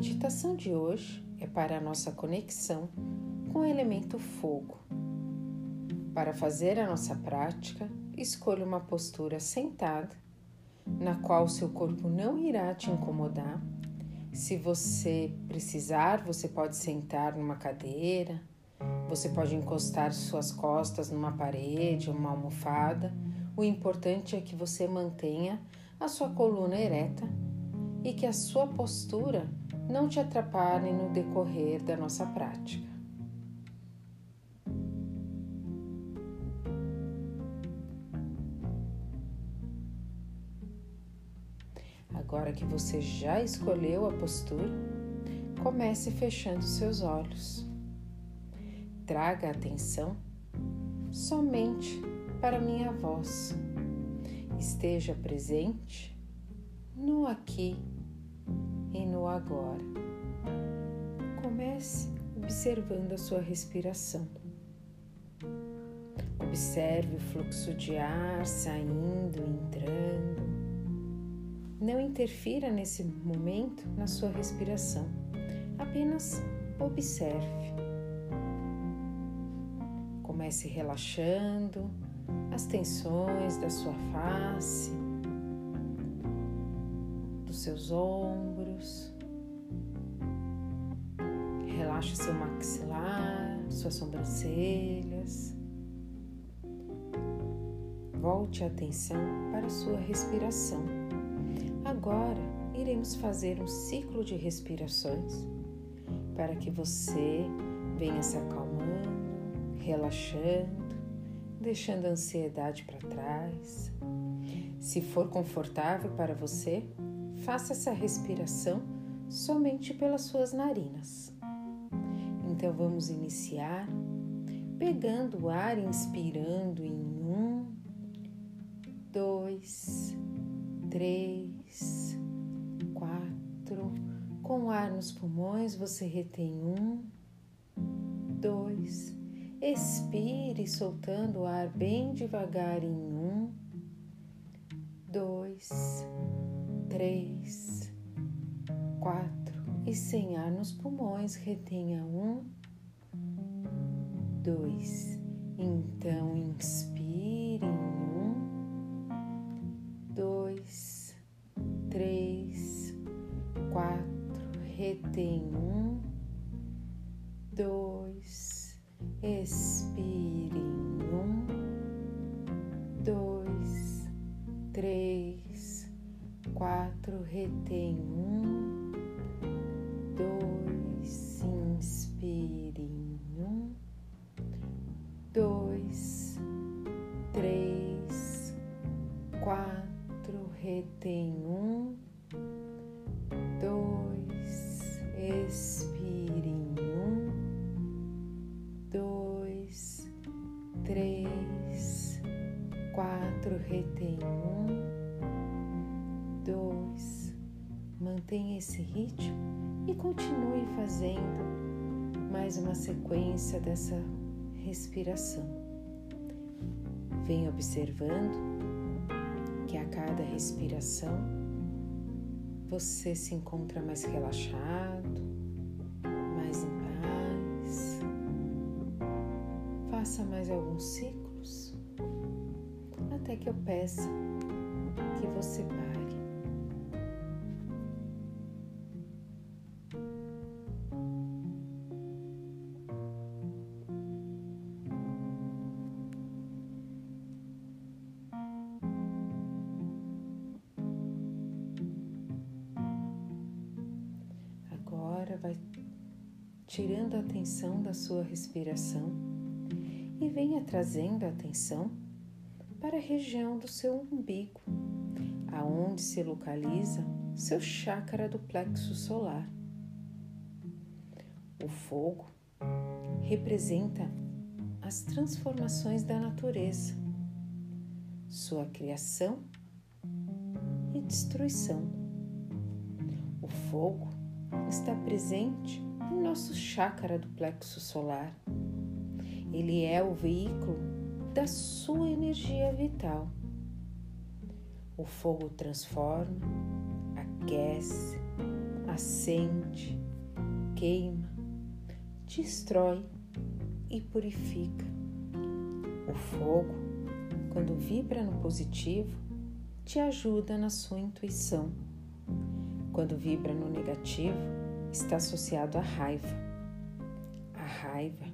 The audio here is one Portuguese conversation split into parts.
meditação de hoje é para a nossa conexão com o elemento fogo. Para fazer a nossa prática, escolha uma postura sentada, na qual seu corpo não irá te incomodar. Se você precisar, você pode sentar numa cadeira, você pode encostar suas costas numa parede uma almofada. O importante é que você mantenha a sua coluna ereta e que a sua postura não te atrapalhe no decorrer da nossa prática. Agora que você já escolheu a postura, comece fechando seus olhos. Traga a atenção somente para minha voz. Esteja presente no aqui e no agora. Comece observando a sua respiração. Observe o fluxo de ar saindo e entrando. Não interfira nesse momento na sua respiração, apenas observe. Comece relaxando as tensões da sua face seus ombros. Relaxe seu maxilar, suas sobrancelhas. Volte a atenção para a sua respiração. Agora iremos fazer um ciclo de respirações para que você venha se acalmando, relaxando, deixando a ansiedade para trás. Se for confortável para você, Faça essa respiração somente pelas suas narinas. Então vamos iniciar pegando o ar, inspirando em um, dois, três, quatro. Com o ar nos pulmões, você retém um, dois. Expire soltando o ar bem devagar em um, dois, três, quatro e sem ar nos pulmões, retenha um, dois. Então inspire um, dois, três, quatro, retém um, dois, expire quatro, retém um, dois, inspire em um, dois, três, quatro, retém um, dois, expire em um, dois, três, quatro, retém um dois. Mantenha esse ritmo e continue fazendo mais uma sequência dessa respiração. Venha observando que a cada respiração você se encontra mais relaxado, mais em paz. Faça mais alguns ciclos até que eu peça que você tirando a atenção da sua respiração e venha trazendo a atenção para a região do seu umbigo, aonde se localiza seu chácara do plexo solar. O fogo representa as transformações da natureza, sua criação e destruição. O fogo está presente em nosso chácara do plexo solar. Ele é o veículo da sua energia vital. O fogo transforma, aquece, acende, queima, destrói e purifica. O fogo, quando vibra no positivo, te ajuda na sua intuição. Quando vibra no negativo, está associado à raiva. A raiva,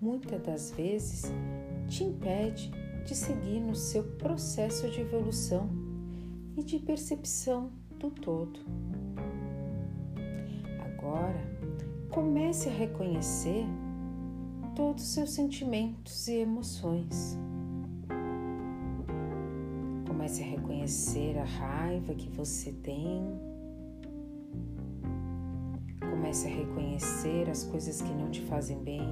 muitas das vezes, te impede de seguir no seu processo de evolução e de percepção do todo. Agora, comece a reconhecer todos os seus sentimentos e emoções. Comece a reconhecer a raiva que você tem. Comece a reconhecer as coisas que não te fazem bem,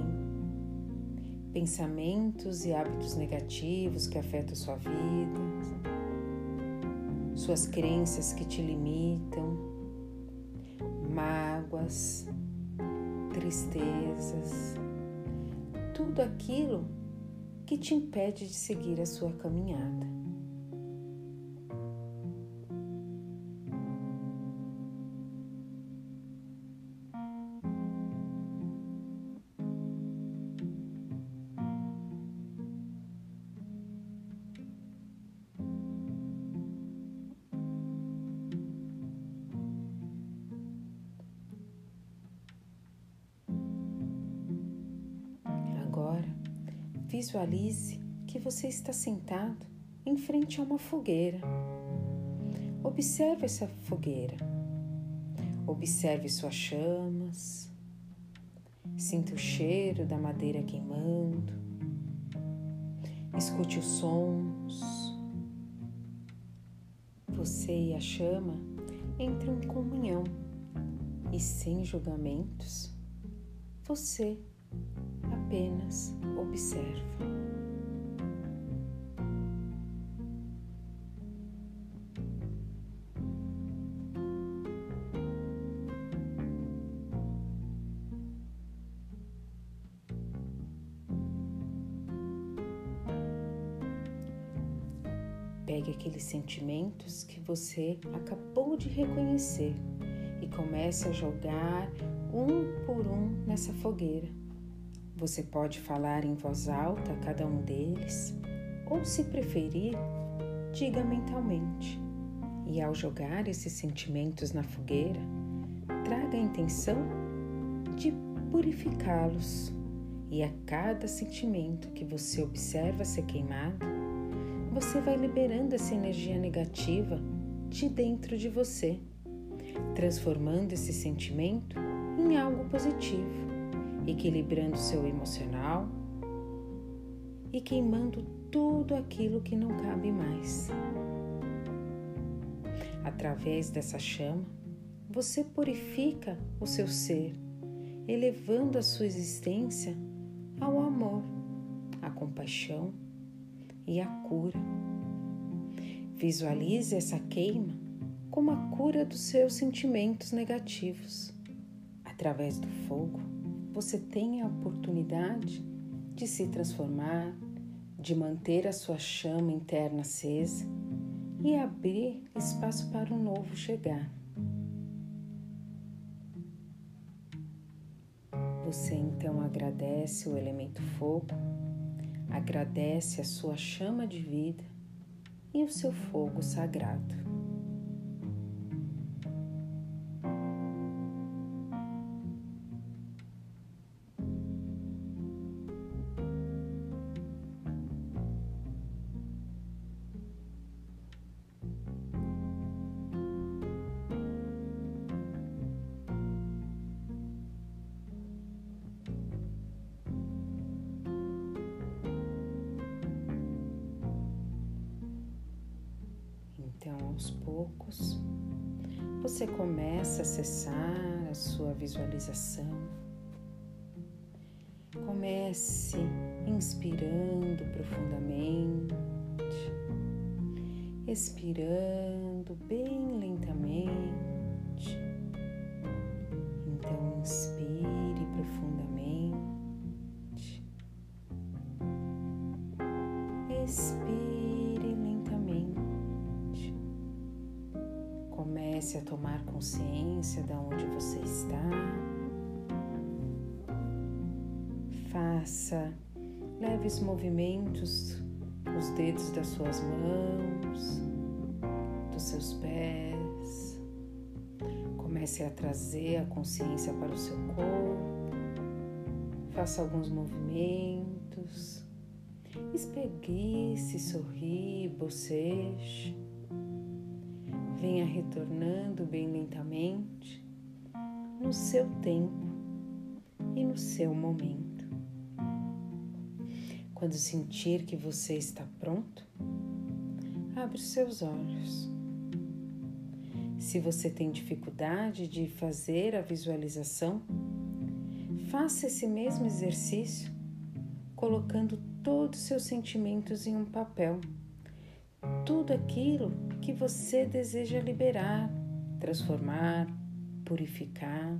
pensamentos e hábitos negativos que afetam sua vida, suas crenças que te limitam, mágoas, tristezas, tudo aquilo que te impede de seguir a sua caminhada. Visualize que você está sentado em frente a uma fogueira. Observe essa fogueira. Observe suas chamas. Sinta o cheiro da madeira queimando. Escute os sons. Você e a chama entram em comunhão e sem julgamentos. Você apenas observa. Pegue aqueles sentimentos que você acabou de reconhecer e comece a jogar um por um nessa fogueira você pode falar em voz alta cada um deles, ou se preferir, diga mentalmente. E ao jogar esses sentimentos na fogueira, traga a intenção de purificá-los. E a cada sentimento que você observa ser queimado, você vai liberando essa energia negativa de dentro de você, transformando esse sentimento em algo positivo equilibrando seu emocional e queimando tudo aquilo que não cabe mais. Através dessa chama, você purifica o seu ser, elevando a sua existência ao amor, à compaixão e à cura. Visualize essa queima como a cura dos seus sentimentos negativos através do fogo você tem a oportunidade de se transformar, de manter a sua chama interna acesa e abrir espaço para o novo chegar. Você então agradece o elemento fogo, agradece a sua chama de vida e o seu fogo sagrado. Aos poucos, você começa a acessar a sua visualização. Comece inspirando profundamente, expirando bem lentamente. Comece a tomar consciência de onde você está. Faça leves movimentos os dedos das suas mãos, dos seus pés. Comece a trazer a consciência para o seu corpo. Faça alguns movimentos. Espreguice, sorri, boceje. Venha retornando bem lentamente no seu tempo e no seu momento. Quando sentir que você está pronto, abre os seus olhos. Se você tem dificuldade de fazer a visualização, faça esse mesmo exercício colocando todos os seus sentimentos em um papel. Tudo aquilo que você deseja liberar, transformar, purificar.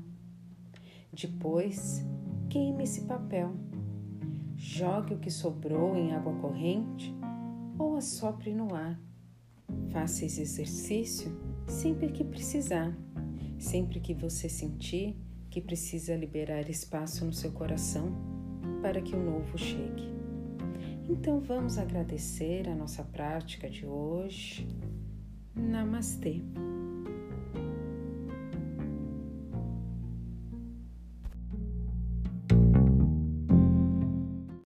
Depois, queime esse papel Jogue o que sobrou em água corrente ou assopre no ar. Faça esse exercício sempre que precisar, sempre que você sentir que precisa liberar espaço no seu coração para que o novo chegue. Então vamos agradecer a nossa prática de hoje. Namastê.